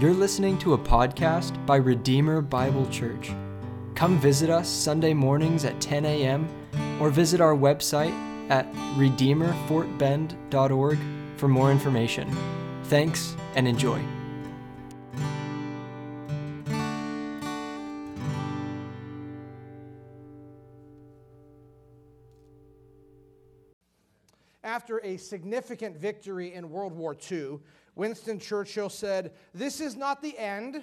You're listening to a podcast by Redeemer Bible Church. Come visit us Sunday mornings at 10 a.m. or visit our website at redeemerfortbend.org for more information. Thanks and enjoy. After a significant victory in World War II, Winston Churchill said, This is not the end,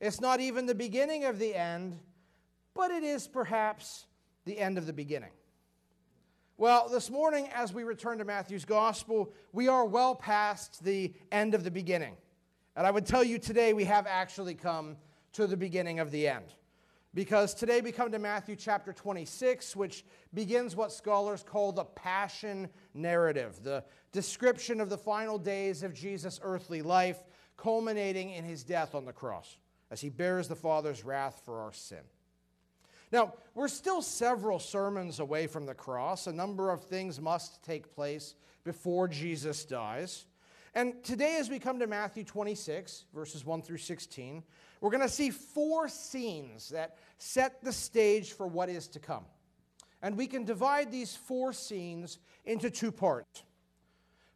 it's not even the beginning of the end, but it is perhaps the end of the beginning. Well, this morning, as we return to Matthew's gospel, we are well past the end of the beginning. And I would tell you today, we have actually come to the beginning of the end. Because today we come to Matthew chapter 26, which begins what scholars call the Passion narrative, the description of the final days of Jesus' earthly life, culminating in his death on the cross as he bears the Father's wrath for our sin. Now, we're still several sermons away from the cross. A number of things must take place before Jesus dies. And today, as we come to Matthew 26, verses 1 through 16, we're going to see four scenes that set the stage for what is to come. And we can divide these four scenes into two parts.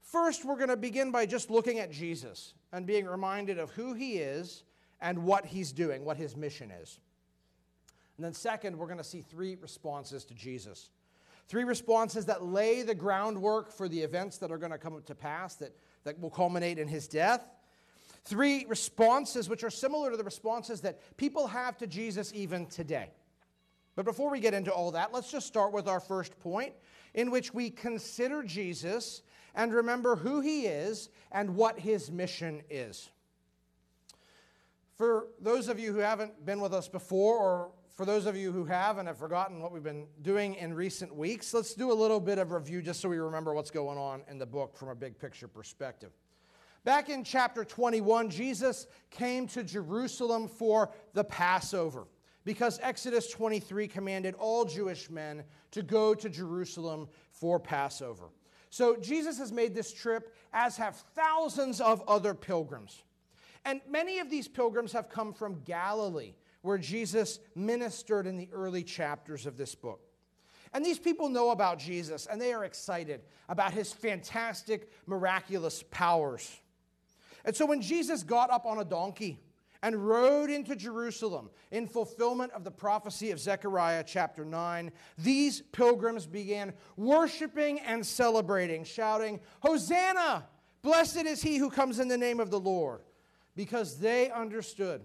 First, we're going to begin by just looking at Jesus and being reminded of who he is and what he's doing, what his mission is. And then, second, we're going to see three responses to Jesus. Three responses that lay the groundwork for the events that are going to come to pass that, that will culminate in his death. Three responses which are similar to the responses that people have to Jesus even today. But before we get into all that, let's just start with our first point, in which we consider Jesus and remember who he is and what his mission is. For those of you who haven't been with us before, or for those of you who have and have forgotten what we've been doing in recent weeks, let's do a little bit of review just so we remember what's going on in the book from a big picture perspective. Back in chapter 21, Jesus came to Jerusalem for the Passover because Exodus 23 commanded all Jewish men to go to Jerusalem for Passover. So Jesus has made this trip, as have thousands of other pilgrims. And many of these pilgrims have come from Galilee, where Jesus ministered in the early chapters of this book. And these people know about Jesus, and they are excited about his fantastic, miraculous powers. And so when Jesus got up on a donkey and rode into Jerusalem in fulfillment of the prophecy of Zechariah chapter 9, these pilgrims began worshiping and celebrating, shouting, Hosanna! Blessed is he who comes in the name of the Lord, because they understood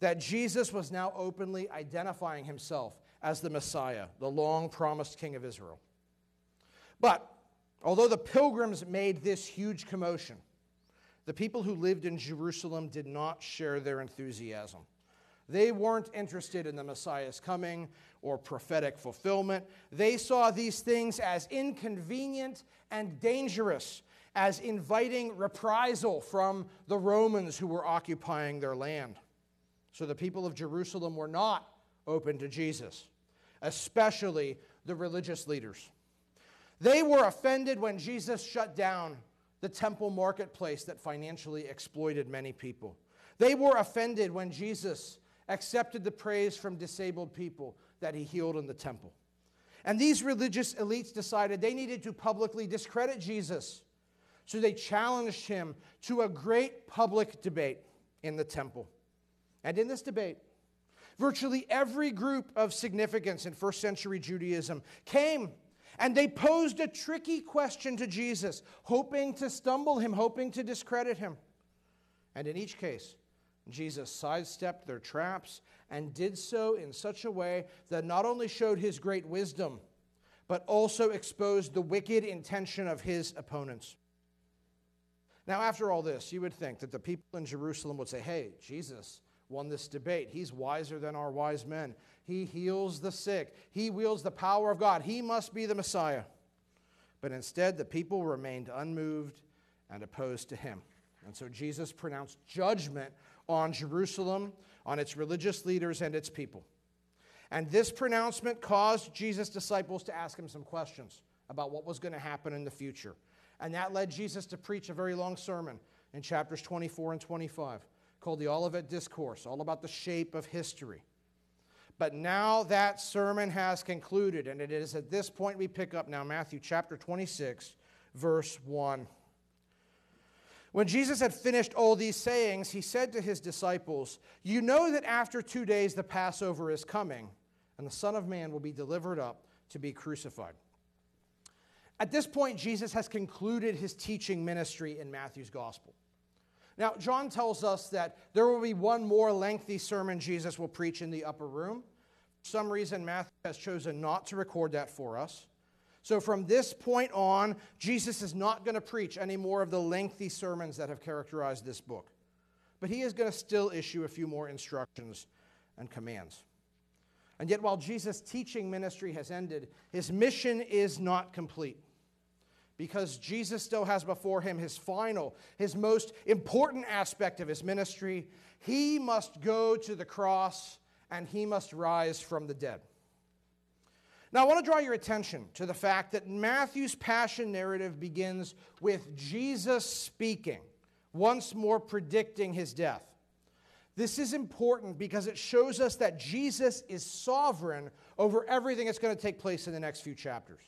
that Jesus was now openly identifying himself as the Messiah, the long promised King of Israel. But although the pilgrims made this huge commotion, the people who lived in Jerusalem did not share their enthusiasm. They weren't interested in the Messiah's coming or prophetic fulfillment. They saw these things as inconvenient and dangerous, as inviting reprisal from the Romans who were occupying their land. So the people of Jerusalem were not open to Jesus, especially the religious leaders. They were offended when Jesus shut down the temple marketplace that financially exploited many people. They were offended when Jesus accepted the praise from disabled people that he healed in the temple. And these religious elites decided they needed to publicly discredit Jesus. So they challenged him to a great public debate in the temple. And in this debate, virtually every group of significance in first century Judaism came and they posed a tricky question to Jesus, hoping to stumble him, hoping to discredit him. And in each case, Jesus sidestepped their traps and did so in such a way that not only showed his great wisdom, but also exposed the wicked intention of his opponents. Now, after all this, you would think that the people in Jerusalem would say, Hey, Jesus won this debate. He's wiser than our wise men. He heals the sick. He wields the power of God. He must be the Messiah. But instead, the people remained unmoved and opposed to him. And so Jesus pronounced judgment on Jerusalem, on its religious leaders, and its people. And this pronouncement caused Jesus' disciples to ask him some questions about what was going to happen in the future. And that led Jesus to preach a very long sermon in chapters 24 and 25 called the Olivet Discourse, all about the shape of history. But now that sermon has concluded, and it is at this point we pick up now Matthew chapter 26, verse 1. When Jesus had finished all these sayings, he said to his disciples, You know that after two days the Passover is coming, and the Son of Man will be delivered up to be crucified. At this point, Jesus has concluded his teaching ministry in Matthew's gospel. Now, John tells us that there will be one more lengthy sermon Jesus will preach in the upper room. For some reason, Matthew has chosen not to record that for us. So, from this point on, Jesus is not going to preach any more of the lengthy sermons that have characterized this book. But he is going to still issue a few more instructions and commands. And yet, while Jesus' teaching ministry has ended, his mission is not complete because Jesus still has before him his final, his most important aspect of his ministry. He must go to the cross and he must rise from the dead. Now, I want to draw your attention to the fact that Matthew's passion narrative begins with Jesus speaking, once more predicting his death. This is important because it shows us that Jesus is sovereign over everything that's going to take place in the next few chapters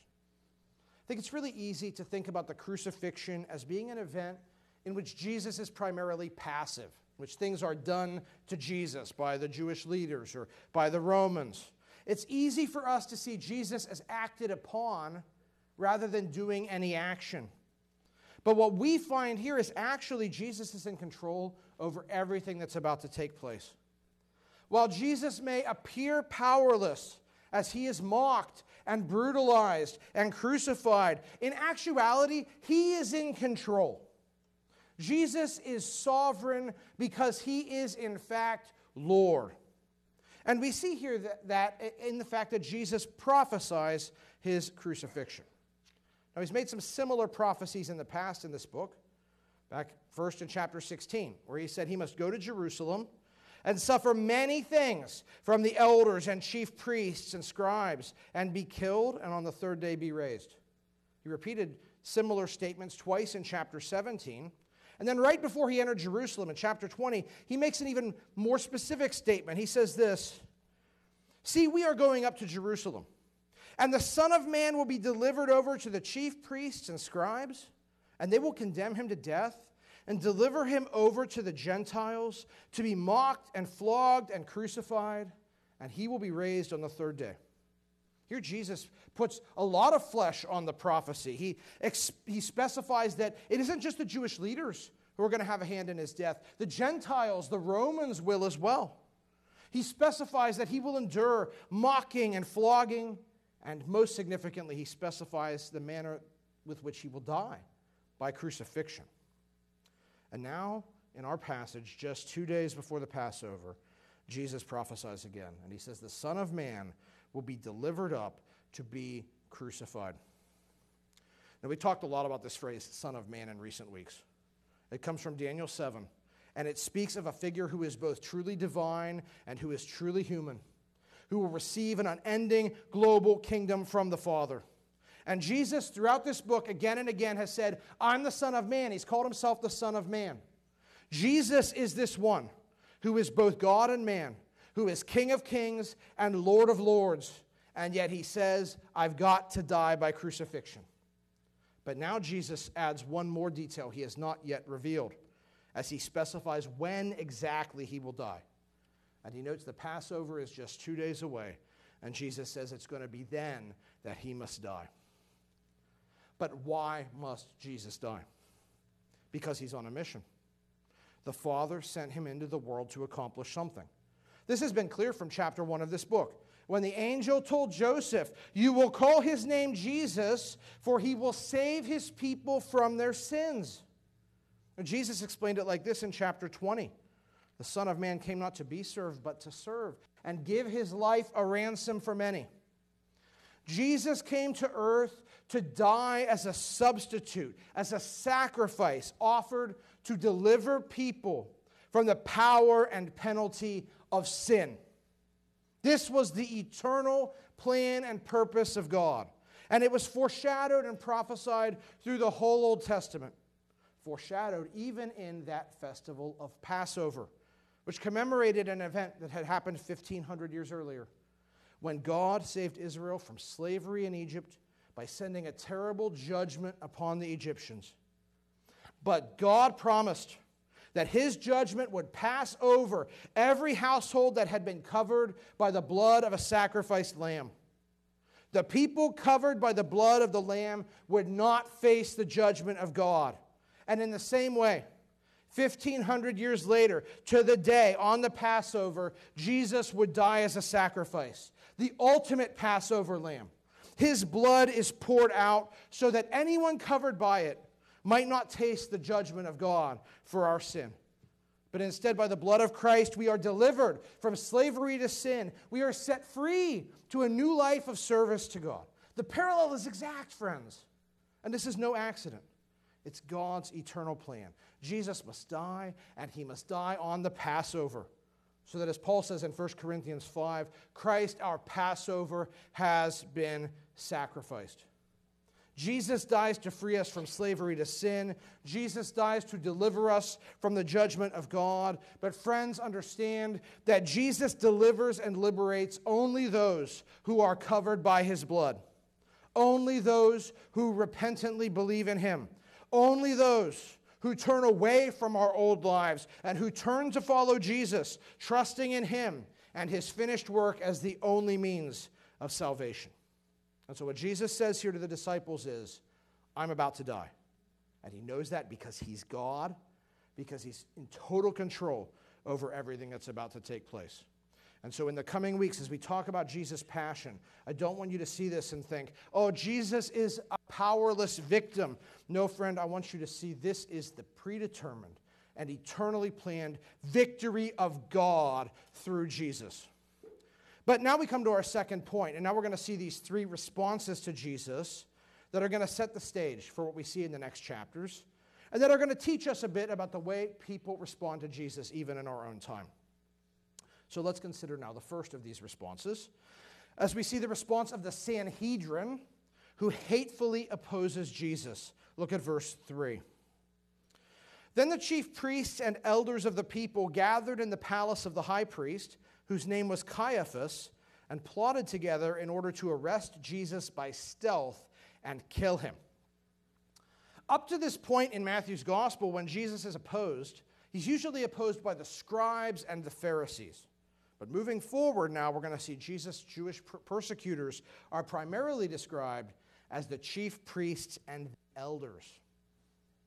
think it's really easy to think about the crucifixion as being an event in which Jesus is primarily passive, which things are done to Jesus by the Jewish leaders or by the Romans. It's easy for us to see Jesus as acted upon rather than doing any action. But what we find here is actually Jesus is in control over everything that's about to take place. While Jesus may appear powerless as he is mocked and brutalized and crucified. In actuality, he is in control. Jesus is sovereign because he is, in fact, Lord. And we see here that, that, in the fact that Jesus prophesies his crucifixion. Now, he's made some similar prophecies in the past in this book, back first in chapter 16, where he said he must go to Jerusalem and suffer many things from the elders and chief priests and scribes, and be killed, and on the third day be raised. He repeated similar statements twice in chapter 17. And then, right before he entered Jerusalem in chapter 20, he makes an even more specific statement. He says this See, we are going up to Jerusalem, and the Son of Man will be delivered over to the chief priests and scribes, and they will condemn him to death and deliver him over to the Gentiles to be mocked and flogged and crucified, and he will be raised on the third day. Here, Jesus puts a lot of flesh on the prophecy. He, he specifies that it isn't just the Jewish leaders who are going to have a hand in his death, the Gentiles, the Romans will as well. He specifies that he will endure mocking and flogging, and most significantly, he specifies the manner with which he will die by crucifixion. And now, in our passage, just two days before the Passover, Jesus prophesies again. And he says, The Son of Man will be delivered up to be crucified. Now, we talked a lot about this phrase, Son of Man, in recent weeks. It comes from Daniel 7, and it speaks of a figure who is both truly divine and who is truly human, who will receive an unending global kingdom from the Father. And Jesus, throughout this book, again and again, has said, I'm the Son of Man. He's called himself the Son of Man. Jesus is this one who is both God and man, who is King of kings and Lord of lords. And yet he says, I've got to die by crucifixion. But now Jesus adds one more detail he has not yet revealed as he specifies when exactly he will die. And he notes the Passover is just two days away. And Jesus says it's going to be then that he must die. But why must Jesus die? Because he's on a mission. The Father sent him into the world to accomplish something. This has been clear from chapter 1 of this book. When the angel told Joseph, You will call his name Jesus, for he will save his people from their sins. And Jesus explained it like this in chapter 20 The Son of Man came not to be served, but to serve, and give his life a ransom for many. Jesus came to earth to die as a substitute, as a sacrifice offered to deliver people from the power and penalty of sin. This was the eternal plan and purpose of God. And it was foreshadowed and prophesied through the whole Old Testament, foreshadowed even in that festival of Passover, which commemorated an event that had happened 1,500 years earlier when God saved Israel from slavery in Egypt by sending a terrible judgment upon the Egyptians. But God promised that his judgment would pass over every household that had been covered by the blood of a sacrificed lamb. The people covered by the blood of the lamb would not face the judgment of God. And in the same way, 1500 years later, to the day on the Passover, Jesus would die as a sacrifice, the ultimate Passover lamb. His blood is poured out so that anyone covered by it might not taste the judgment of God for our sin. But instead, by the blood of Christ, we are delivered from slavery to sin. We are set free to a new life of service to God. The parallel is exact, friends. And this is no accident. It's God's eternal plan. Jesus must die, and he must die on the Passover. So that, as Paul says in 1 Corinthians 5, Christ, our Passover, has been sacrificed. Jesus dies to free us from slavery to sin. Jesus dies to deliver us from the judgment of God. But, friends, understand that Jesus delivers and liberates only those who are covered by his blood, only those who repentantly believe in him, only those who turn away from our old lives and who turn to follow Jesus, trusting in him and his finished work as the only means of salvation. And so, what Jesus says here to the disciples is, I'm about to die. And he knows that because he's God, because he's in total control over everything that's about to take place. And so, in the coming weeks, as we talk about Jesus' passion, I don't want you to see this and think, oh, Jesus is powerless victim. No, friend, I want you to see this is the predetermined and eternally planned victory of God through Jesus. But now we come to our second point, and now we're going to see these three responses to Jesus that are going to set the stage for what we see in the next chapters, and that are going to teach us a bit about the way people respond to Jesus even in our own time. So let's consider now the first of these responses. As we see the response of the Sanhedrin, who hatefully opposes Jesus. Look at verse 3. Then the chief priests and elders of the people gathered in the palace of the high priest whose name was Caiaphas, and plotted together in order to arrest Jesus by stealth and kill him. Up to this point in Matthew's gospel, when Jesus is opposed, he's usually opposed by the scribes and the Pharisees. But moving forward now, we're going to see Jesus' Jewish persecutors are primarily described as the chief priests and elders.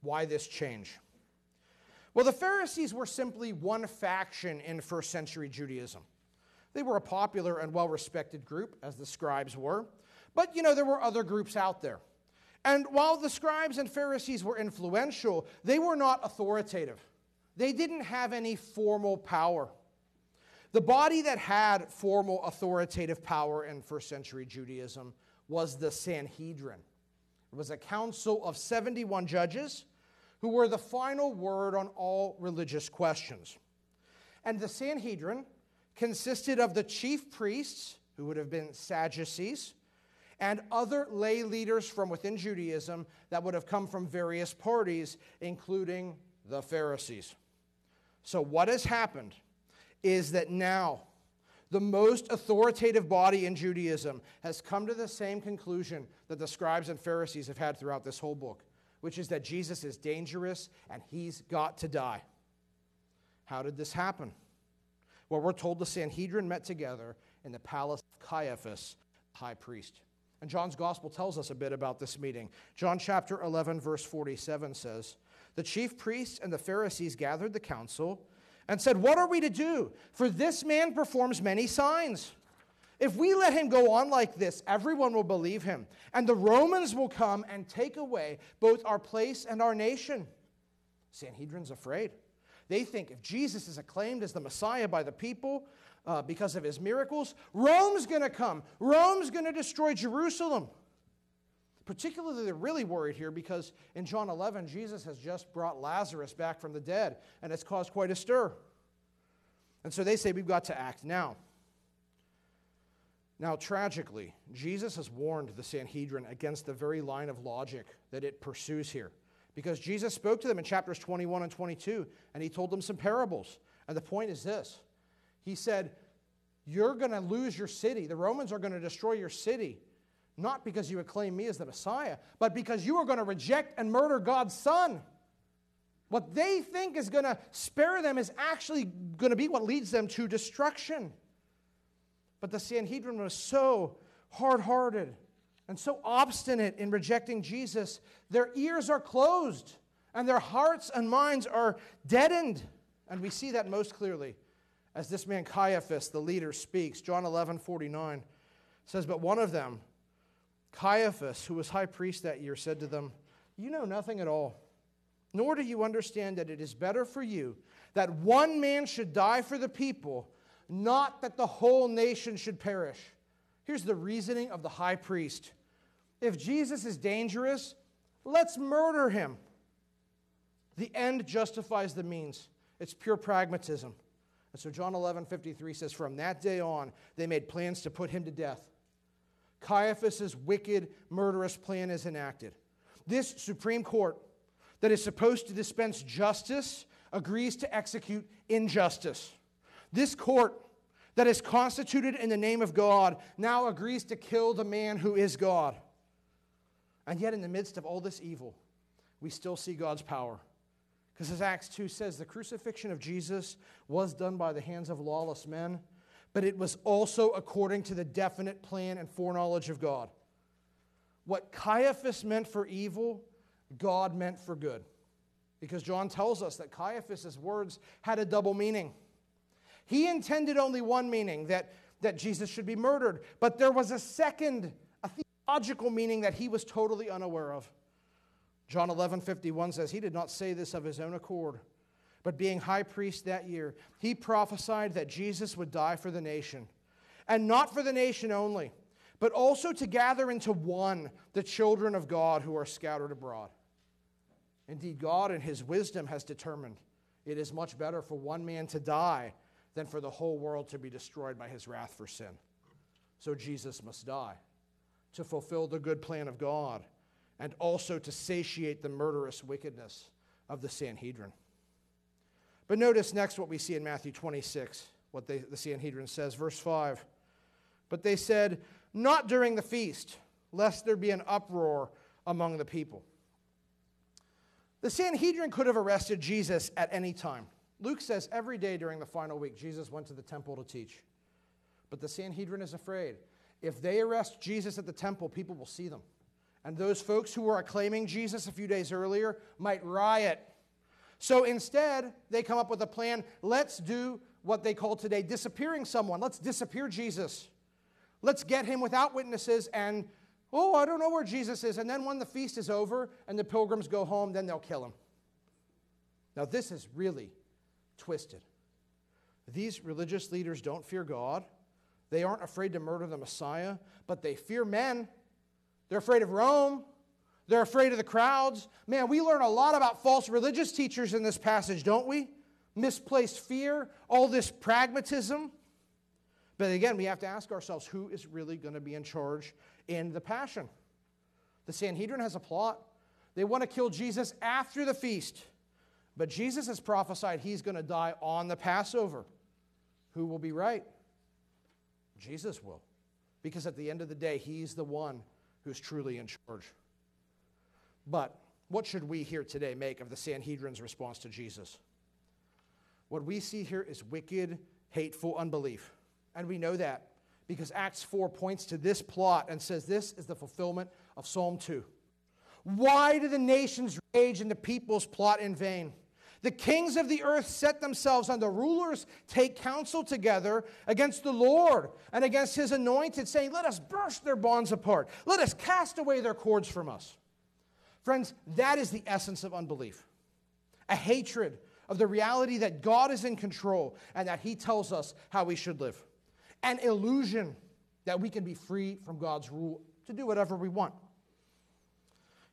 Why this change? Well, the Pharisees were simply one faction in first century Judaism. They were a popular and well respected group, as the scribes were. But, you know, there were other groups out there. And while the scribes and Pharisees were influential, they were not authoritative. They didn't have any formal power. The body that had formal authoritative power in first century Judaism was the Sanhedrin. It was a council of 71 judges who were the final word on all religious questions. And the Sanhedrin consisted of the chief priests, who would have been Sadducees, and other lay leaders from within Judaism that would have come from various parties, including the Pharisees. So, what has happened is that now the most authoritative body in Judaism has come to the same conclusion that the scribes and Pharisees have had throughout this whole book, which is that Jesus is dangerous and he's got to die. How did this happen? Well, we're told the Sanhedrin met together in the palace of Caiaphas, high priest. And John's gospel tells us a bit about this meeting. John chapter 11, verse 47 says, The chief priests and the Pharisees gathered the council and said, What are we to do? For this man performs many signs. If we let him go on like this, everyone will believe him, and the Romans will come and take away both our place and our nation. Sanhedrin's afraid. They think if Jesus is acclaimed as the Messiah by the people uh, because of his miracles, Rome's going to come. Rome's going to destroy Jerusalem. Particularly, they're really worried here because in John 11, Jesus has just brought Lazarus back from the dead, and it's caused quite a stir. And so they say we've got to act now. Now, tragically, Jesus has warned the Sanhedrin against the very line of logic that it pursues here. Because Jesus spoke to them in chapters 21 and 22, and he told them some parables. And the point is this He said, You're going to lose your city. The Romans are going to destroy your city, not because you acclaim me as the Messiah, but because you are going to reject and murder God's Son. What they think is going to spare them is actually going to be what leads them to destruction. But the Sanhedrin was so hard hearted and so obstinate in rejecting Jesus, their ears are closed and their hearts and minds are deadened. And we see that most clearly as this man Caiaphas, the leader, speaks. John 11 49 says, But one of them, Caiaphas, who was high priest that year, said to them, You know nothing at all, nor do you understand that it is better for you that one man should die for the people, not that the whole nation should perish. Here's the reasoning of the high priest if Jesus is dangerous, let's murder him. The end justifies the means. It's pure pragmatism. And so John 11, 53 says, From that day on, they made plans to put him to death. Caiaphas' wicked, murderous plan is enacted. This Supreme Court, that is supposed to dispense justice, agrees to execute injustice. This court, that is constituted in the name of God, now agrees to kill the man who is God. And yet, in the midst of all this evil, we still see God's power. Because as Acts 2 says, the crucifixion of Jesus was done by the hands of lawless men, but it was also according to the definite plan and foreknowledge of God. What Caiaphas meant for evil, God meant for good. Because John tells us that Caiaphas' words had a double meaning. He intended only one meaning, that, that Jesus should be murdered, but there was a second, a theological meaning that he was totally unaware of. John 11 51 says, He did not say this of his own accord, but being high priest that year, he prophesied that Jesus would die for the nation. And not for the nation only, but also to gather into one the children of God who are scattered abroad. Indeed, God in his wisdom has determined it is much better for one man to die than for the whole world to be destroyed by his wrath for sin. So Jesus must die to fulfill the good plan of God and also to satiate the murderous wickedness of the Sanhedrin. But notice next what we see in Matthew 26, what they, the Sanhedrin says, verse 5. But they said, Not during the feast, lest there be an uproar among the people. The Sanhedrin could have arrested Jesus at any time. Luke says every day during the final week, Jesus went to the temple to teach. But the Sanhedrin is afraid. If they arrest Jesus at the temple, people will see them. And those folks who were acclaiming Jesus a few days earlier might riot. So instead, they come up with a plan let's do what they call today disappearing someone. Let's disappear Jesus. Let's get him without witnesses and, oh, I don't know where Jesus is. And then when the feast is over and the pilgrims go home, then they'll kill him. Now, this is really twisted. These religious leaders don't fear God. They aren't afraid to murder the Messiah, but they fear men. They're afraid of Rome. They're afraid of the crowds. Man, we learn a lot about false religious teachers in this passage, don't we? Misplaced fear, all this pragmatism. But again, we have to ask ourselves who is really going to be in charge in the passion? The Sanhedrin has a plot. They want to kill Jesus after the feast. But Jesus has prophesied he's going to die on the Passover. Who will be right? Jesus will. Because at the end of the day, he's the one who's truly in charge. But what should we here today make of the Sanhedrin's response to Jesus? What we see here is wicked, hateful unbelief. And we know that because Acts 4 points to this plot and says this is the fulfillment of Psalm 2. Why do the nations rage and the peoples plot in vain? The kings of the earth set themselves and the rulers take counsel together against the Lord and against his anointed, saying, Let us burst their bonds apart. Let us cast away their cords from us. Friends, that is the essence of unbelief a hatred of the reality that God is in control and that he tells us how we should live, an illusion that we can be free from God's rule to do whatever we want.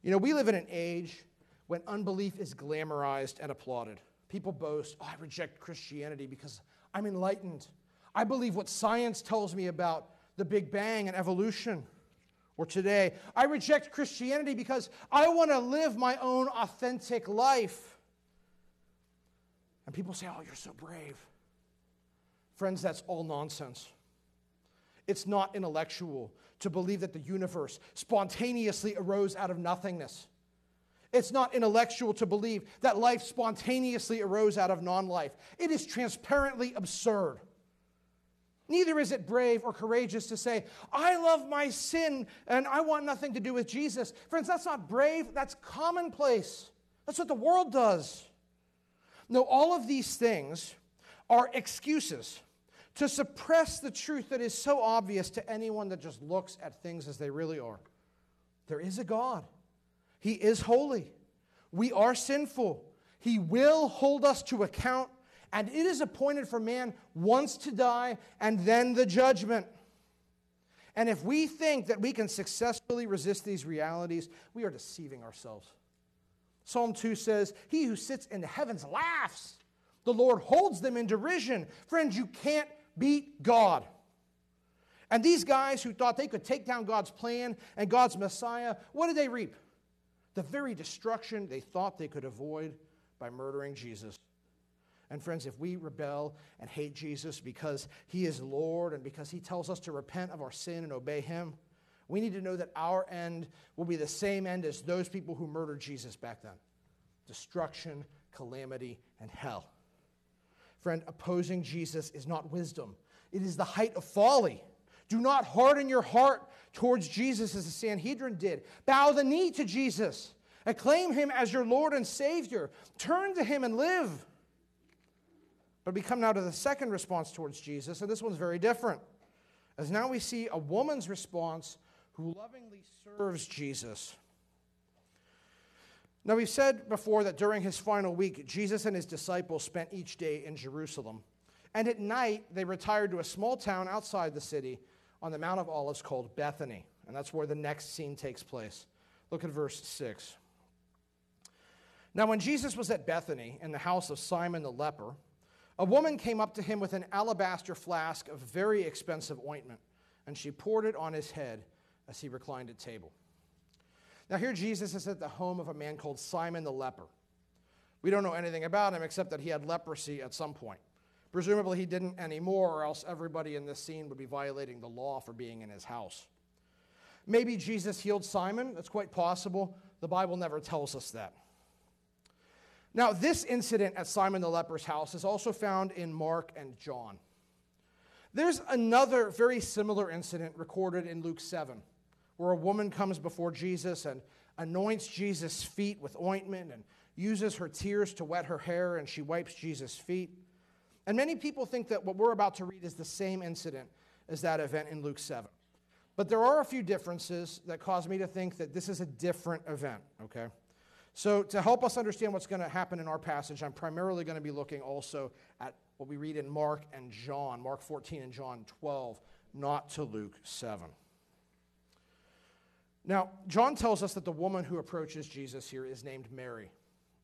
You know, we live in an age when unbelief is glamorized and applauded. People boast, oh, I reject Christianity because I'm enlightened. I believe what science tells me about the Big Bang and evolution. Or today, I reject Christianity because I want to live my own authentic life. And people say, Oh, you're so brave. Friends, that's all nonsense. It's not intellectual to believe that the universe spontaneously arose out of nothingness. It's not intellectual to believe that life spontaneously arose out of non life. It is transparently absurd. Neither is it brave or courageous to say, I love my sin and I want nothing to do with Jesus. Friends, that's not brave, that's commonplace. That's what the world does. No, all of these things are excuses to suppress the truth that is so obvious to anyone that just looks at things as they really are. There is a God, He is holy. We are sinful. He will hold us to account and it is appointed for man once to die and then the judgment. And if we think that we can successfully resist these realities, we are deceiving ourselves. Psalm 2 says, He who sits in the heavens laughs. The Lord holds them in derision. Friends, you can't beat God. And these guys who thought they could take down God's plan and God's Messiah, what did they reap? The very destruction they thought they could avoid by murdering Jesus. And friends, if we rebel and hate Jesus because he is Lord and because he tells us to repent of our sin and obey him, we need to know that our end will be the same end as those people who murdered Jesus back then destruction, calamity, and hell. Friend, opposing Jesus is not wisdom, it is the height of folly. Do not harden your heart towards Jesus as the Sanhedrin did. Bow the knee to Jesus. Acclaim him as your Lord and Savior. Turn to him and live. But we come now to the second response towards Jesus, and this one's very different. As now we see a woman's response who lovingly serves Jesus. Now, we've said before that during his final week, Jesus and his disciples spent each day in Jerusalem. And at night, they retired to a small town outside the city on the Mount of Olives called Bethany. And that's where the next scene takes place. Look at verse 6. Now, when Jesus was at Bethany in the house of Simon the leper, a woman came up to him with an alabaster flask of very expensive ointment, and she poured it on his head as he reclined at table. Now, here Jesus is at the home of a man called Simon the leper. We don't know anything about him except that he had leprosy at some point. Presumably, he didn't anymore, or else everybody in this scene would be violating the law for being in his house. Maybe Jesus healed Simon. That's quite possible. The Bible never tells us that. Now, this incident at Simon the leper's house is also found in Mark and John. There's another very similar incident recorded in Luke 7, where a woman comes before Jesus and anoints Jesus' feet with ointment and uses her tears to wet her hair and she wipes Jesus' feet. And many people think that what we're about to read is the same incident as that event in Luke 7. But there are a few differences that cause me to think that this is a different event, okay? So, to help us understand what's going to happen in our passage, I'm primarily going to be looking also at what we read in Mark and John, Mark 14 and John 12, not to Luke 7. Now, John tells us that the woman who approaches Jesus here is named Mary.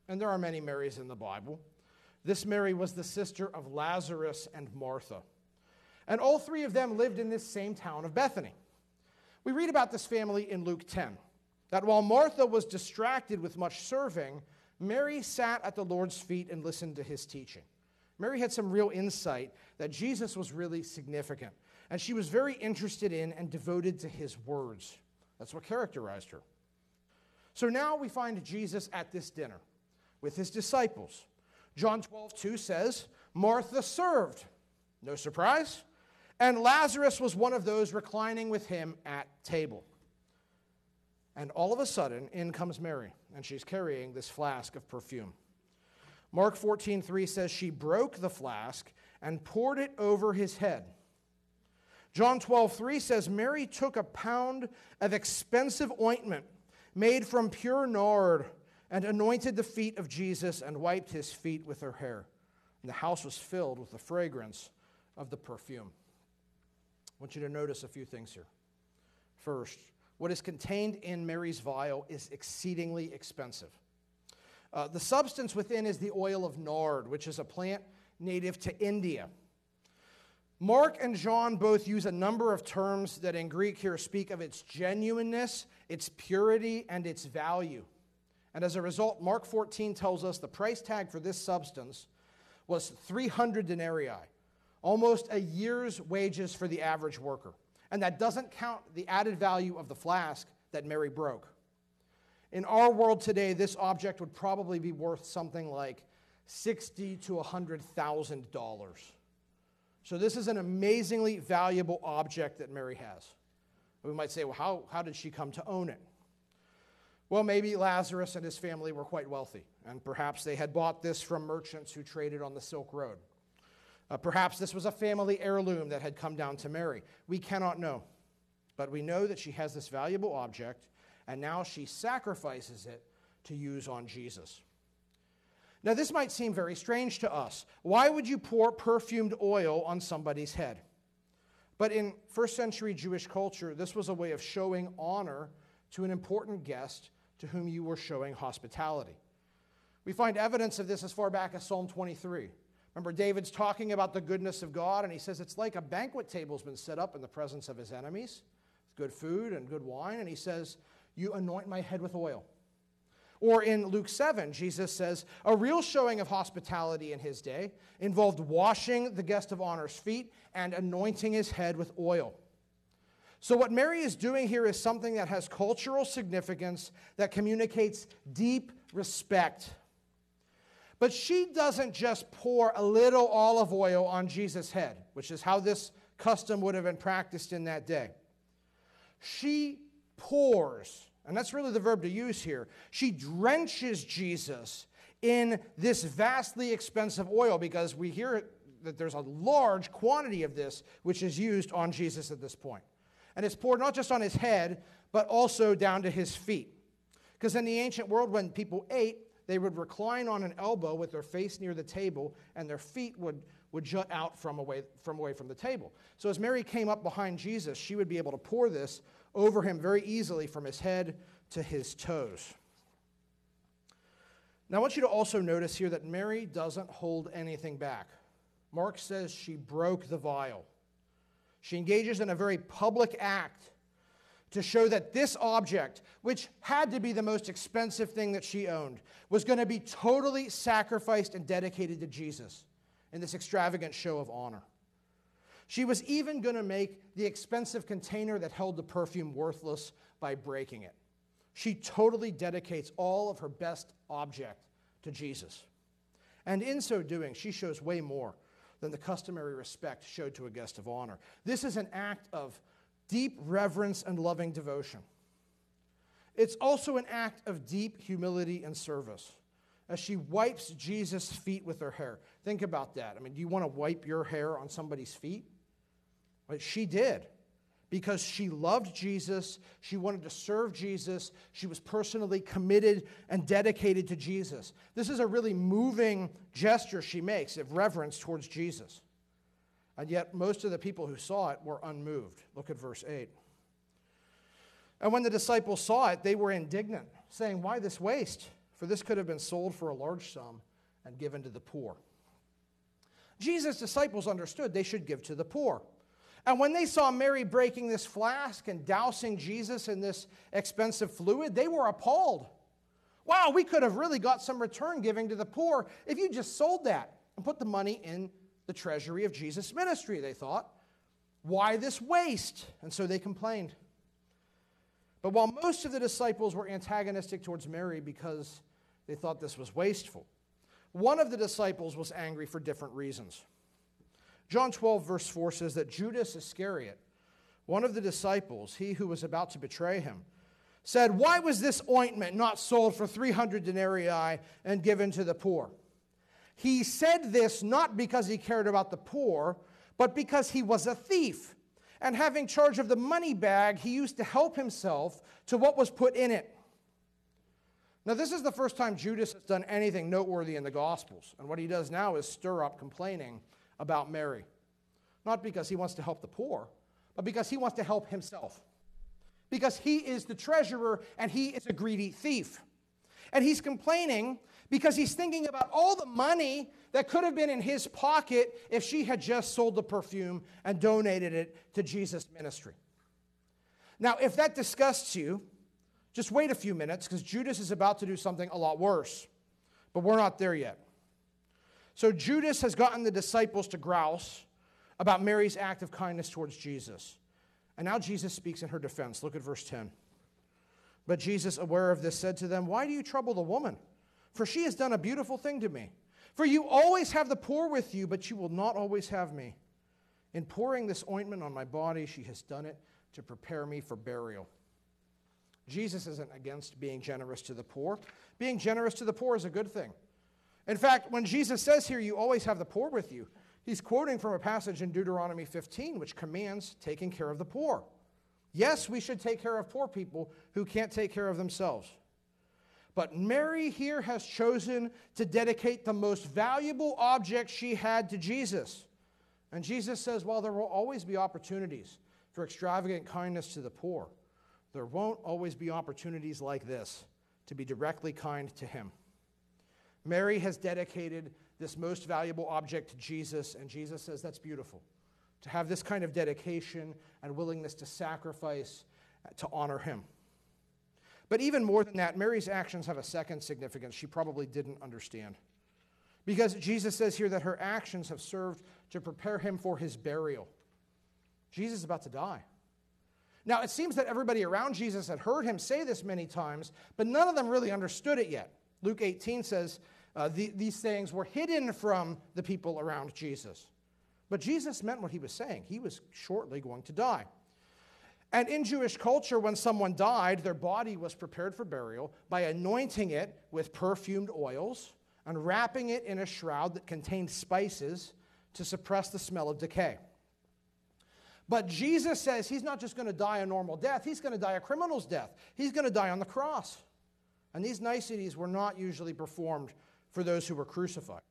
And there are many Marys in the Bible. This Mary was the sister of Lazarus and Martha. And all three of them lived in this same town of Bethany. We read about this family in Luke 10 that while Martha was distracted with much serving, Mary sat at the Lord's feet and listened to his teaching. Mary had some real insight that Jesus was really significant, and she was very interested in and devoted to his words. That's what characterized her. So now we find Jesus at this dinner with his disciples. John 12, 2 says, Martha served. No surprise. And Lazarus was one of those reclining with him at table. And all of a sudden, in comes Mary, and she's carrying this flask of perfume. Mark 14, 3 says, She broke the flask and poured it over his head. John 12, 3 says, Mary took a pound of expensive ointment made from pure nard and anointed the feet of Jesus and wiped his feet with her hair. And the house was filled with the fragrance of the perfume. I want you to notice a few things here. First, what is contained in Mary's vial is exceedingly expensive. Uh, the substance within is the oil of nard, which is a plant native to India. Mark and John both use a number of terms that in Greek here speak of its genuineness, its purity, and its value. And as a result, Mark 14 tells us the price tag for this substance was 300 denarii, almost a year's wages for the average worker. And that doesn't count the added value of the flask that Mary broke. In our world today, this object would probably be worth something like sixty to hundred thousand dollars. So this is an amazingly valuable object that Mary has. We might say, well, how, how did she come to own it? Well, maybe Lazarus and his family were quite wealthy, and perhaps they had bought this from merchants who traded on the Silk Road. Uh, perhaps this was a family heirloom that had come down to Mary. We cannot know. But we know that she has this valuable object, and now she sacrifices it to use on Jesus. Now, this might seem very strange to us. Why would you pour perfumed oil on somebody's head? But in first century Jewish culture, this was a way of showing honor to an important guest to whom you were showing hospitality. We find evidence of this as far back as Psalm 23. Remember, David's talking about the goodness of God, and he says it's like a banquet table's been set up in the presence of his enemies, good food and good wine, and he says, You anoint my head with oil. Or in Luke 7, Jesus says, A real showing of hospitality in his day involved washing the guest of honor's feet and anointing his head with oil. So, what Mary is doing here is something that has cultural significance that communicates deep respect but she doesn't just pour a little olive oil on Jesus' head, which is how this custom would have been practiced in that day. She pours, and that's really the verb to use here. She drenches Jesus in this vastly expensive oil because we hear that there's a large quantity of this which is used on Jesus at this point. And it's poured not just on his head, but also down to his feet. Because in the ancient world, when people ate, they would recline on an elbow with their face near the table, and their feet would, would jut out from away, from away from the table. So as Mary came up behind Jesus, she would be able to pour this over him very easily from his head to his toes. Now, I want you to also notice here that Mary doesn't hold anything back. Mark says she broke the vial. She engages in a very public act to show that this object, which had to be the most expensive thing that she owned, was going to be totally sacrificed and dedicated to Jesus in this extravagant show of honor. She was even going to make the expensive container that held the perfume worthless by breaking it. She totally dedicates all of her best object to Jesus. And in so doing, she shows way more than the customary respect showed to a guest of honor. This is an act of deep reverence and loving devotion. It's also an act of deep humility and service as she wipes Jesus' feet with her hair. Think about that. I mean, do you want to wipe your hair on somebody's feet? But she did because she loved Jesus. She wanted to serve Jesus. She was personally committed and dedicated to Jesus. This is a really moving gesture she makes of reverence towards Jesus. And yet, most of the people who saw it were unmoved. Look at verse 8. And when the disciples saw it, they were indignant, saying, Why this waste? For this could have been sold for a large sum and given to the poor. Jesus' disciples understood they should give to the poor. And when they saw Mary breaking this flask and dousing Jesus in this expensive fluid, they were appalled. Wow, we could have really got some return giving to the poor if you just sold that and put the money in the treasury of Jesus' ministry, they thought. Why this waste? And so they complained. But while most of the disciples were antagonistic towards Mary because they thought this was wasteful, one of the disciples was angry for different reasons. John 12, verse 4 says that Judas Iscariot, one of the disciples, he who was about to betray him, said, Why was this ointment not sold for 300 denarii and given to the poor? He said this not because he cared about the poor, but because he was a thief. And having charge of the money bag, he used to help himself to what was put in it. Now, this is the first time Judas has done anything noteworthy in the Gospels. And what he does now is stir up complaining about Mary. Not because he wants to help the poor, but because he wants to help himself. Because he is the treasurer and he is a greedy thief. And he's complaining because he's thinking about all the money that could have been in his pocket if she had just sold the perfume and donated it to Jesus' ministry. Now, if that disgusts you, just wait a few minutes because Judas is about to do something a lot worse. But we're not there yet. So Judas has gotten the disciples to grouse about Mary's act of kindness towards Jesus. And now Jesus speaks in her defense. Look at verse 10. But Jesus, aware of this, said to them, Why do you trouble the woman? For she has done a beautiful thing to me. For you always have the poor with you, but you will not always have me. In pouring this ointment on my body, she has done it to prepare me for burial. Jesus isn't against being generous to the poor. Being generous to the poor is a good thing. In fact, when Jesus says here, you always have the poor with you, he's quoting from a passage in Deuteronomy 15, which commands taking care of the poor. Yes, we should take care of poor people who can't take care of themselves. But Mary here has chosen to dedicate the most valuable object she had to Jesus. And Jesus says, while there will always be opportunities for extravagant kindness to the poor, there won't always be opportunities like this to be directly kind to him. Mary has dedicated this most valuable object to Jesus, and Jesus says that's beautiful. To have this kind of dedication and willingness to sacrifice to honor him. But even more than that, Mary's actions have a second significance she probably didn't understand. Because Jesus says here that her actions have served to prepare him for his burial. Jesus is about to die. Now, it seems that everybody around Jesus had heard him say this many times, but none of them really understood it yet. Luke 18 says uh, the, these sayings were hidden from the people around Jesus. But Jesus meant what he was saying. He was shortly going to die. And in Jewish culture, when someone died, their body was prepared for burial by anointing it with perfumed oils and wrapping it in a shroud that contained spices to suppress the smell of decay. But Jesus says he's not just going to die a normal death, he's going to die a criminal's death. He's going to die on the cross. And these niceties were not usually performed for those who were crucified.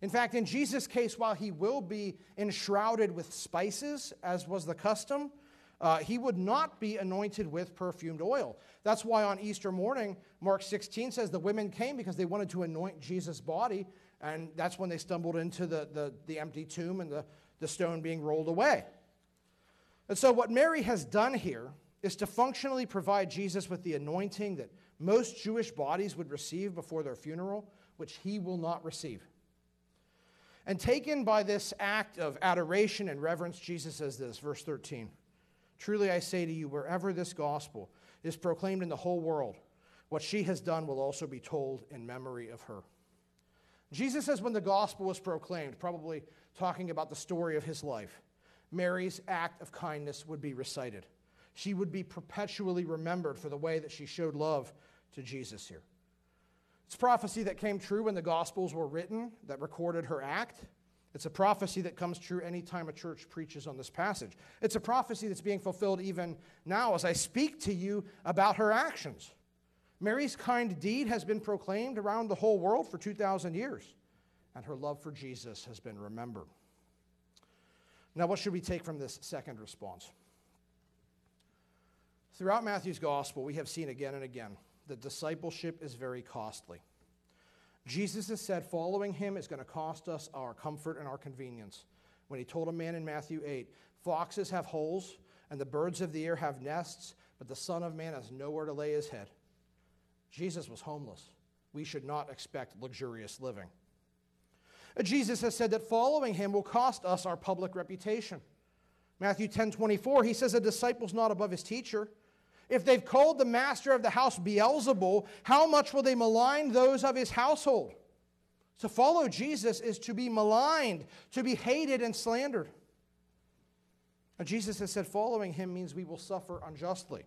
In fact, in Jesus' case, while he will be enshrouded with spices, as was the custom, uh, he would not be anointed with perfumed oil. That's why on Easter morning, Mark 16 says the women came because they wanted to anoint Jesus' body, and that's when they stumbled into the, the, the empty tomb and the, the stone being rolled away. And so, what Mary has done here is to functionally provide Jesus with the anointing that most Jewish bodies would receive before their funeral, which he will not receive. And taken by this act of adoration and reverence, Jesus says this, verse 13 Truly I say to you, wherever this gospel is proclaimed in the whole world, what she has done will also be told in memory of her. Jesus says, when the gospel was proclaimed, probably talking about the story of his life, Mary's act of kindness would be recited. She would be perpetually remembered for the way that she showed love to Jesus here. It's prophecy that came true when the Gospels were written that recorded her act. It's a prophecy that comes true anytime a church preaches on this passage. It's a prophecy that's being fulfilled even now as I speak to you about her actions. Mary's kind deed has been proclaimed around the whole world for 2,000 years, and her love for Jesus has been remembered. Now, what should we take from this second response? Throughout Matthew's gospel, we have seen again and again that discipleship is very costly. Jesus has said following him is going to cost us our comfort and our convenience. When he told a man in Matthew 8, Foxes have holes, and the birds of the air have nests, but the Son of Man has nowhere to lay his head. Jesus was homeless. We should not expect luxurious living. Uh, Jesus has said that following him will cost us our public reputation. Matthew 10 24, he says, A disciple's not above his teacher. If they've called the master of the house Beelzebul, how much will they malign those of his household? To follow Jesus is to be maligned, to be hated and slandered. And Jesus has said following him means we will suffer unjustly.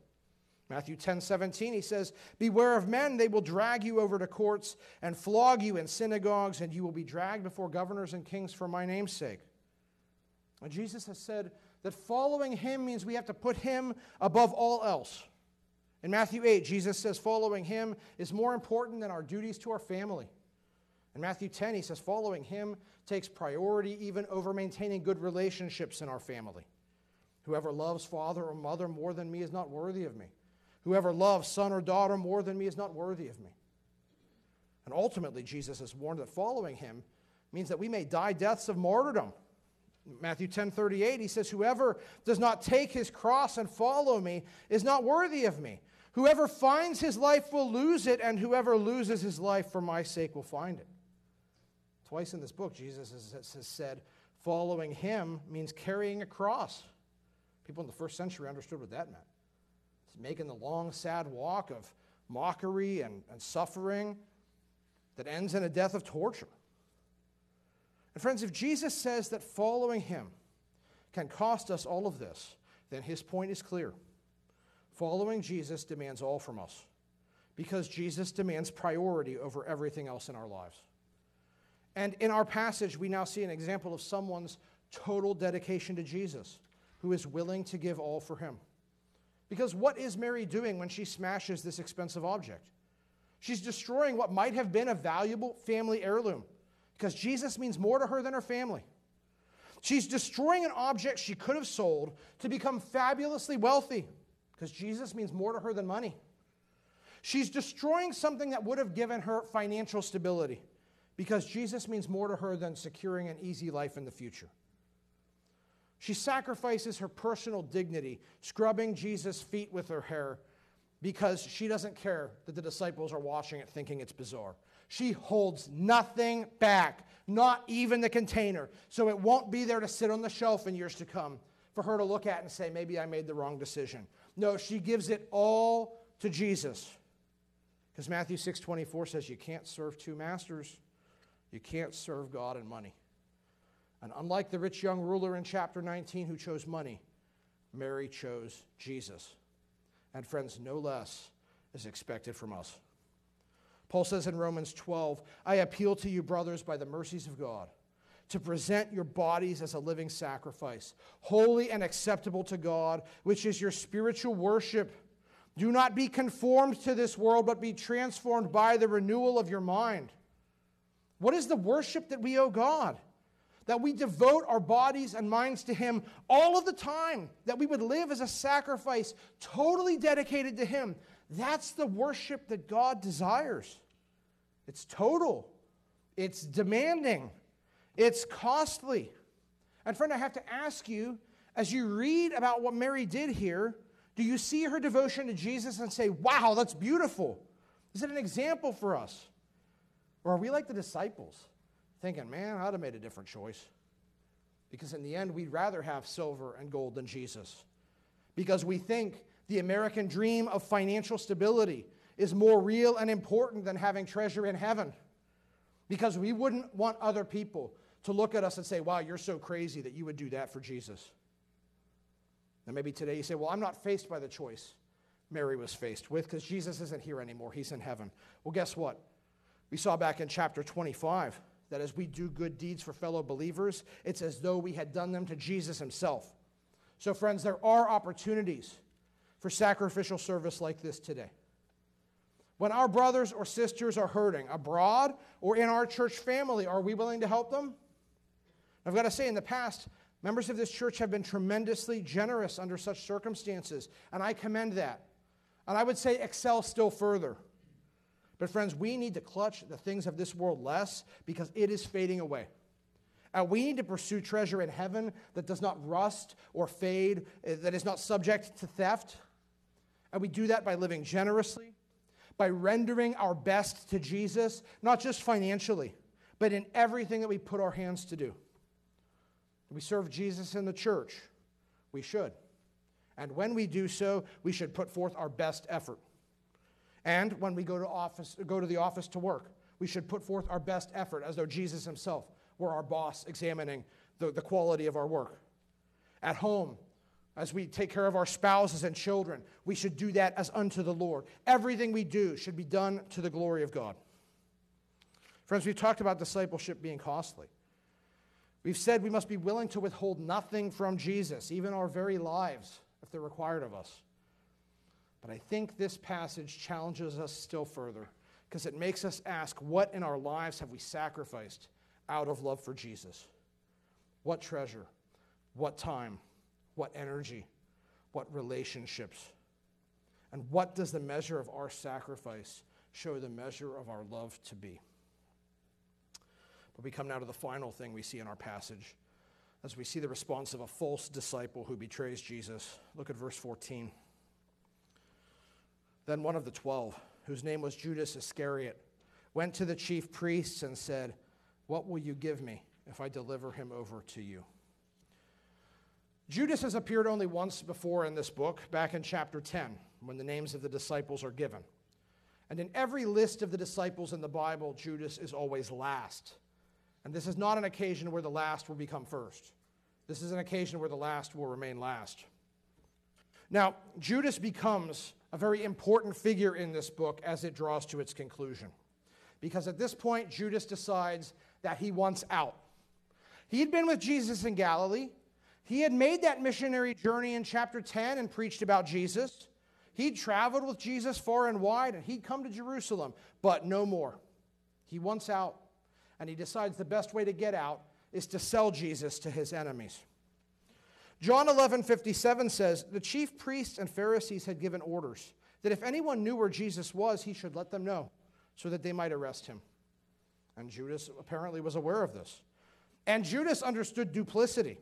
Matthew 10 17, he says, Beware of men, they will drag you over to courts and flog you in synagogues, and you will be dragged before governors and kings for my name's sake. And Jesus has said that following him means we have to put him above all else. In Matthew 8, Jesus says following him is more important than our duties to our family. In Matthew 10, he says following him takes priority even over maintaining good relationships in our family. Whoever loves father or mother more than me is not worthy of me. Whoever loves son or daughter more than me is not worthy of me. And ultimately, Jesus has warned that following him means that we may die deaths of martyrdom. Matthew 10 38, he says, Whoever does not take his cross and follow me is not worthy of me. Whoever finds his life will lose it, and whoever loses his life for my sake will find it. Twice in this book, Jesus has, said, following him means carrying a cross. People in the first century understood what that meant. It's making the long, sad walk of mockery and, and suffering that ends in a death of torture. And friends, if Jesus says that following him can cost us all of this, then his point is clear. Following Jesus demands all from us because Jesus demands priority over everything else in our lives. And in our passage, we now see an example of someone's total dedication to Jesus who is willing to give all for him. Because what is Mary doing when she smashes this expensive object? She's destroying what might have been a valuable family heirloom because Jesus means more to her than her family. She's destroying an object she could have sold to become fabulously wealthy because Jesus means more to her than money. She's destroying something that would have given her financial stability because Jesus means more to her than securing an easy life in the future. She sacrifices her personal dignity, scrubbing Jesus' feet with her hair because she doesn't care that the disciples are watching it thinking it's bizarre. She holds nothing back, not even the container, so it won't be there to sit on the shelf in years to come for her to look at and say, maybe I made the wrong decision. No, she gives it all to Jesus. Because Matthew 6:24 says you can't serve two masters. You can't serve God and money. And unlike the rich young ruler in chapter 19 who chose money, Mary chose Jesus. And friends, no less is expected from us. Paul says in Romans 12, I appeal to you, brothers, by the mercies of God, to present your bodies as a living sacrifice, holy and acceptable to God, which is your spiritual worship. Do not be conformed to this world, but be transformed by the renewal of your mind. What is the worship that we owe God? That we devote our bodies and minds to Him all of the time, that we would live as a sacrifice totally dedicated to Him. That's the worship that God desires. It's total, it's demanding, it's costly. And, friend, I have to ask you as you read about what Mary did here, do you see her devotion to Jesus and say, wow, that's beautiful? Is it an example for us? Or are we like the disciples, thinking, man, I'd have made a different choice? Because in the end, we'd rather have silver and gold than Jesus. Because we think the American dream of financial stability is more real and important than having treasure in heaven. Because we wouldn't want other people to look at us and say, wow, you're so crazy that you would do that for Jesus. And maybe today you say, well, I'm not faced by the choice Mary was faced with because Jesus isn't here anymore. He's in heaven. Well, guess what? We saw back in chapter 25 that as we do good deeds for fellow believers, it's as though we had done them to Jesus himself. So, friends, there are opportunities for sacrificial service like this today. When our brothers or sisters are hurting abroad or in our church family, are we willing to help them? I've got to say, in the past, members of this church have been tremendously generous under such circumstances, and I commend that. And I would say excel still further. But, friends, we need to clutch the things of this world less because it is fading away. And we need to pursue treasure in heaven that does not rust or fade, eh, that is not subject to theft. And we do that by living generously, by rendering our best to Jesus, not just financially, but in everything that we put our hands to do. We serve Jesus in the church. We should. And when we do so, we should put forth our best effort. And when we go to, office, go to the office to work, we should put forth our best effort as though Jesus himself were our boss examining the, the quality of our work. At home, as we take care of our spouses and children, we should do that as unto the Lord. Everything we do should be done to the glory of God. Friends, we've talked about discipleship being costly. We've said we must be willing to withhold nothing from Jesus, even our very lives, if they're required of us. But I think this passage challenges us still further because it makes us ask what in our lives have we sacrificed out of love for Jesus? What treasure? What time? What energy? What relationships? And what does the measure of our sacrifice show the measure of our love to be? But we come now to the final thing we see in our passage as we see the response of a false disciple who betrays Jesus. Look at verse 14. Then one of the twelve, whose name was Judas Iscariot, went to the chief priests and said, What will you give me if I deliver him over to you? Judas has appeared only once before in this book, back in chapter 10, when the names of the disciples are given. And in every list of the disciples in the Bible, Judas is always last. And this is not an occasion where the last will become first. This is an occasion where the last will remain last. Now, Judas becomes a very important figure in this book as it draws to its conclusion. Because at this point, Judas decides that he wants out. He had been with Jesus in Galilee. He had made that missionary journey in chapter 10 and preached about Jesus. He'd traveled with Jesus far and wide and he'd come to Jerusalem, but no more. He wants out and he decides the best way to get out is to sell Jesus to his enemies. John 11 57 says, The chief priests and Pharisees had given orders that if anyone knew where Jesus was, he should let them know so that they might arrest him. And Judas apparently was aware of this. And Judas understood duplicity.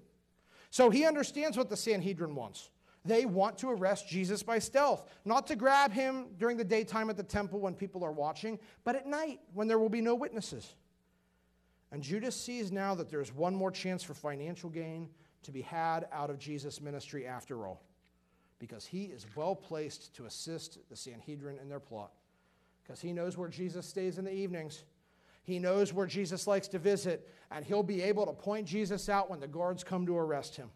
So he understands what the Sanhedrin wants. They want to arrest Jesus by stealth, not to grab him during the daytime at the temple when people are watching, but at night when there will be no witnesses. And Judas sees now that there's one more chance for financial gain to be had out of Jesus' ministry after all, because he is well placed to assist the Sanhedrin in their plot, because he knows where Jesus stays in the evenings. He knows where Jesus likes to visit, and he'll be able to point Jesus out when the guards come to arrest him.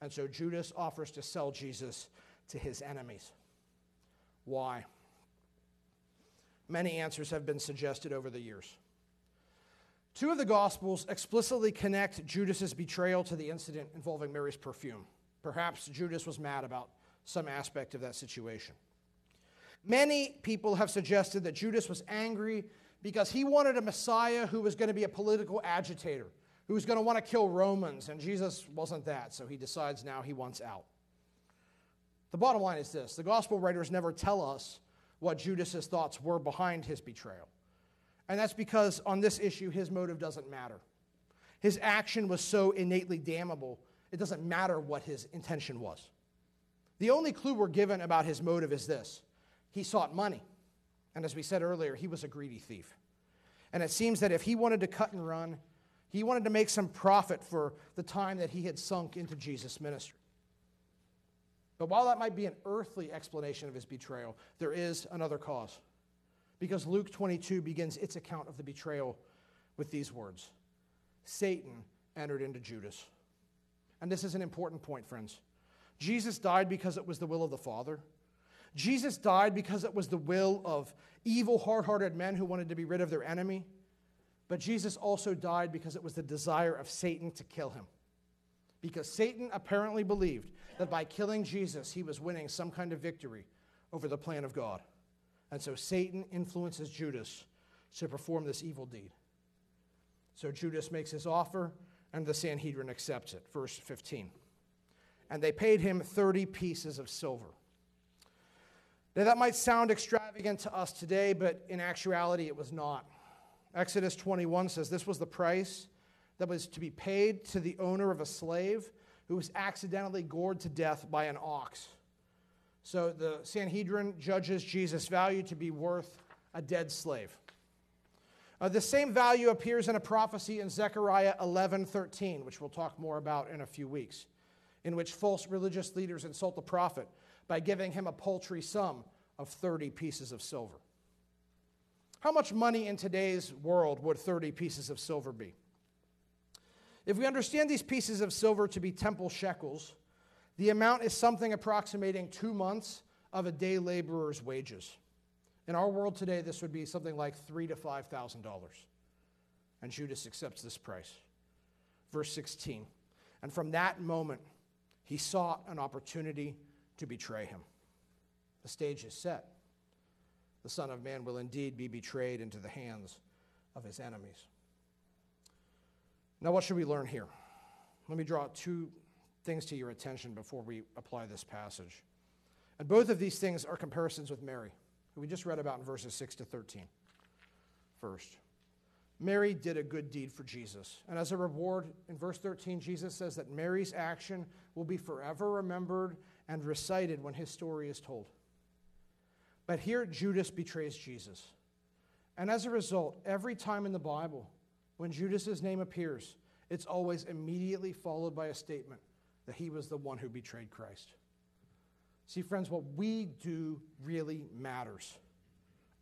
And so Judas offers to sell Jesus to his enemies. Why? Many answers have been suggested over the years. Two of the Gospels explicitly connect Judas's betrayal to the incident involving Mary's perfume. Perhaps Judas was mad about some aspect of that situation. Many people have suggested that Judas was angry because he wanted a Messiah who was going to be a political agitator, who was going to want to kill Romans, and Jesus wasn't that, so he decides now he wants out. The bottom line is this the gospel writers never tell us what Judas's thoughts were behind his betrayal. And that's because on this issue, his motive doesn't matter. His action was so innately damnable, it doesn't matter what his intention was. The only clue we're given about his motive is this he sought money. And as we said earlier, he was a greedy thief. And it seems that if he wanted to cut and run, he wanted to make some profit for the time that he had sunk into Jesus' ministry. But while that might be an earthly explanation of his betrayal, there is another cause because Luke 22 begins its account of the betrayal with these words Satan entered into Judas. And this is an important point, friends. Jesus died because it was the will of the Father. Jesus died because it was the will of evil, hard hearted men who wanted to be rid of their enemy. But Jesus also died because it was the desire of Satan to kill him. Because Satan apparently believed that by killing Jesus, he was winning some kind of victory over the plan of God. And so Satan influences Judas to perform this evil deed. So Judas makes his offer, and the Sanhedrin accepts it. Verse 15. And they paid him 30 pieces of silver. Now, that might sound extravagant to us today, but in actuality, it was not. Exodus 21 says this was the price that was to be paid to the owner of a slave who was accidentally gored to death by an ox. So the Sanhedrin judges Jesus' value to be worth a dead slave. Uh, the same value appears in a prophecy in Zechariah 11:13, which we'll talk more about in a few weeks, in which false religious leaders insult the prophet by giving him a paltry sum of 30 pieces of silver. How much money in today's world would 30 pieces of silver be? If we understand these pieces of silver to be temple shekels, the amount is something approximating two months of a day laborer's wages. In our world today, this would be something like three to five thousand dollars. And Judas accepts this price. Verse 16. And from that moment, he sought an opportunity to betray him. The stage is set. The Son of Man will indeed be betrayed into the hands of his enemies. Now, what should we learn here? Let me draw two things to your attention before we apply this passage. And both of these things are comparisons with Mary, who we just read about in verses 6 to 13. First, Mary did a good deed for Jesus. And as a reward, in verse 13, Jesus says that Mary's action will be forever remembered and recited when his story is told. But here, Judas betrays Jesus. And as a result, every time in the Bible, when Judas's name appears, it's always immediately followed by a statement that he was the one who betrayed Christ. See, friends, what we do really matters.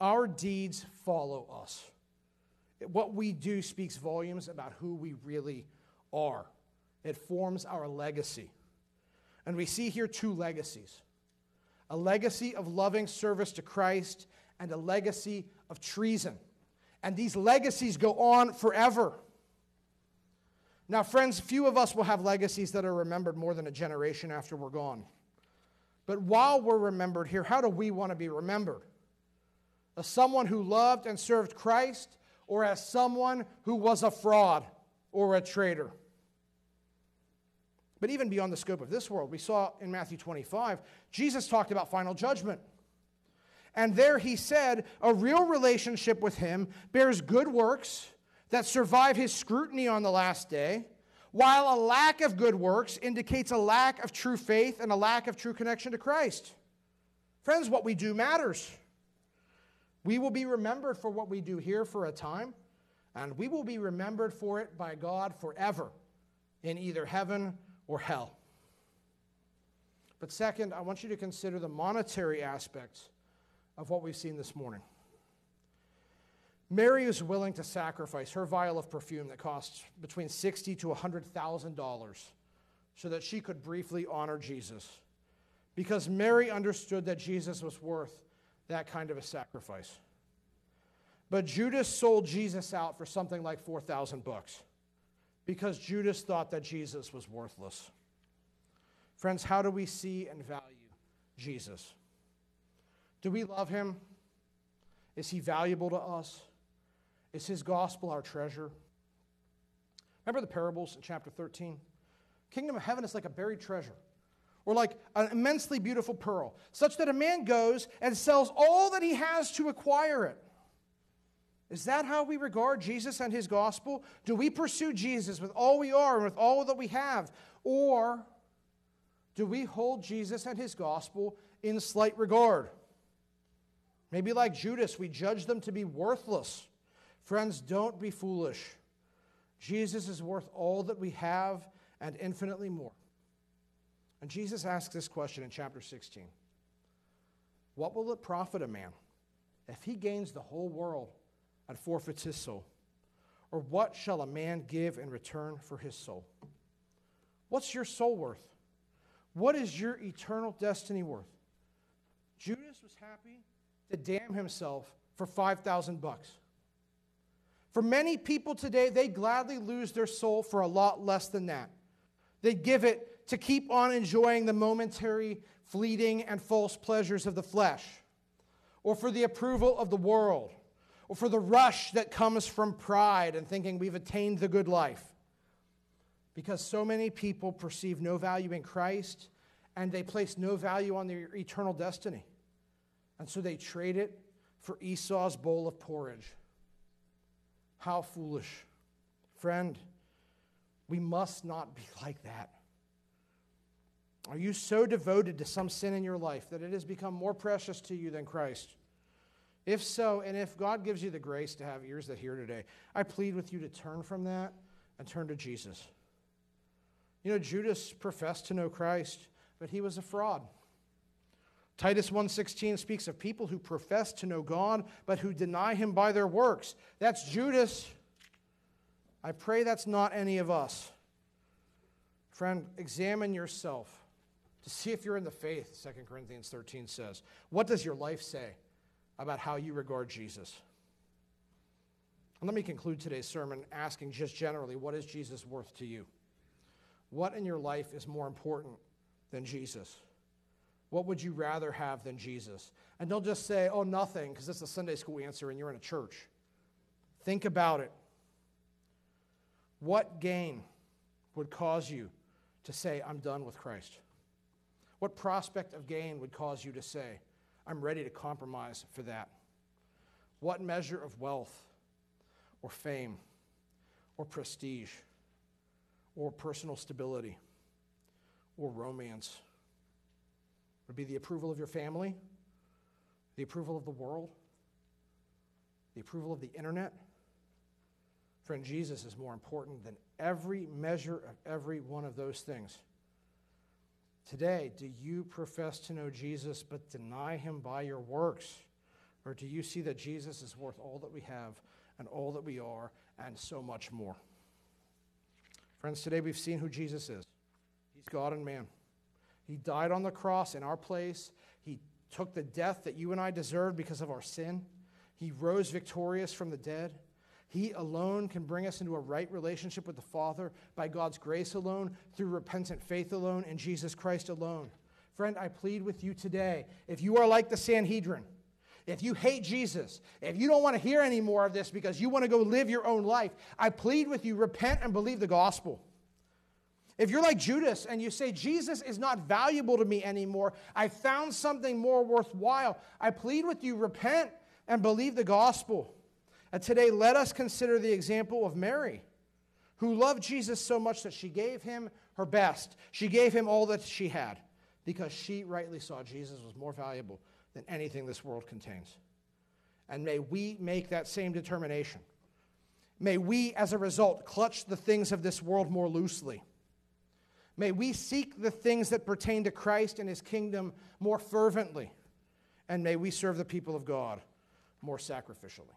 Our deeds follow us. What we do speaks volumes about who we really are. It forms our legacy. And we see here two legacies a legacy of loving service to Christ and a legacy of treason. And these legacies go on forever. Now, friends, few of us will have legacies that are remembered more than a generation after we're gone. But while we're remembered here, how do we want to be remembered? As someone who loved and served Christ, or as someone who was a fraud or a traitor? But even beyond the scope of this world, we saw in Matthew 25, Jesus talked about final judgment. And there he said, a real relationship with him bears good works that survive his scrutiny on the last day, while a lack of good works indicates a lack of true faith and a lack of true connection to Christ. Friends, what we do matters. We will be remembered for what we do here for a time, and we will be remembered for it by God forever in either heaven or hell. But second, I want you to consider the monetary aspects of what we've seen this morning. Mary is willing to sacrifice her vial of perfume that costs between sixty to hundred thousand dollars, so that she could briefly honor Jesus, because Mary understood that Jesus was worth that kind of a sacrifice. But Judas sold Jesus out for something like four thousand bucks because Judas thought that Jesus was worthless. Friends, how do we see and value Jesus? Do we love him? Is he valuable to us? Is his gospel our treasure? Remember the parables in chapter 13? Kingdom of heaven is like a buried treasure or like an immensely beautiful pearl, such that a man goes and sells all that he has to acquire it. Is that how we regard Jesus and his gospel? Do we pursue Jesus with all we are and with all that we have? Or do we hold Jesus and his gospel in slight regard? Maybe like Judas, we judge them to be worthless. Friends, don't be foolish. Jesus is worth all that we have and infinitely more. And Jesus asks this question in chapter 16 What will it profit a man if he gains the whole world? And forfeits his soul? Or what shall a man give in return for his soul? What's your soul worth? What is your eternal destiny worth? Judas was happy to damn himself for 5,000 bucks. For many people today, they gladly lose their soul for a lot less than that. They give it to keep on enjoying the momentary, fleeting, and false pleasures of the flesh, or for the approval of the world, or for the rush that comes from pride and thinking we've attained the good life. Because so many people perceive no value in Christ and they place no value on their eternal destiny. And so they trade it for Esau's bowl of porridge. How foolish. Friend, we must not be like that. Are you so devoted to some sin in your life that it has become more precious to you than Christ? If so, and if God gives you the grace to have ears that hear today, I plead with you to turn from that and turn to Jesus. You know, Judas professed to know Christ, but he was a fraud. Titus 1:16 speaks of people who profess to know God but who deny him by their works. That's Judas. I pray that's not any of us. Friend, examine yourself to see if you're in the faith, 2 Corinthians 13 says. What does your life say? About how you regard Jesus. And let me conclude today's sermon asking just generally what is Jesus worth to you? What in your life is more important than Jesus? What would you rather have than Jesus? And don't just say, oh, nothing, because that's a Sunday school answer and you're in a church. Think about it. What gain would cause you to say, I'm done with Christ? What prospect of gain would cause you to say, I'm ready to compromise for that. What measure of wealth or fame or prestige or personal stability or romance would be the approval of your family, the approval of the world, the approval of the internet? Friend, Jesus is more important than every measure of every one of those things. Today, do you profess to know Jesus but deny him by your works? Or do you see that Jesus is worth all that we have and all that we are and so much more? Friends, today we've seen who Jesus is. He's God and man. He died on the cross in our place. He took the death that you and I deserved because of our sin. He rose victorious from the dead. He alone can bring us into a right relationship with the Father by God's grace alone, through repentant faith alone, in Jesus Christ alone. Friend, I plead with you today if you are like the Sanhedrin, if you hate Jesus, if you don't want to hear any more of this because you want to go live your own life, I plead with you repent and believe the gospel. If you're like Judas and you say, Jesus is not valuable to me anymore, I found something more worthwhile, I plead with you repent and believe the gospel. And today, let us consider the example of Mary, who loved Jesus so much that she gave him her best. She gave him all that she had because she rightly saw Jesus was more valuable than anything this world contains. And may we make that same determination. May we, as a result, clutch the things of this world more loosely. May we seek the things that pertain to Christ and his kingdom more fervently. And may we serve the people of God more sacrificially.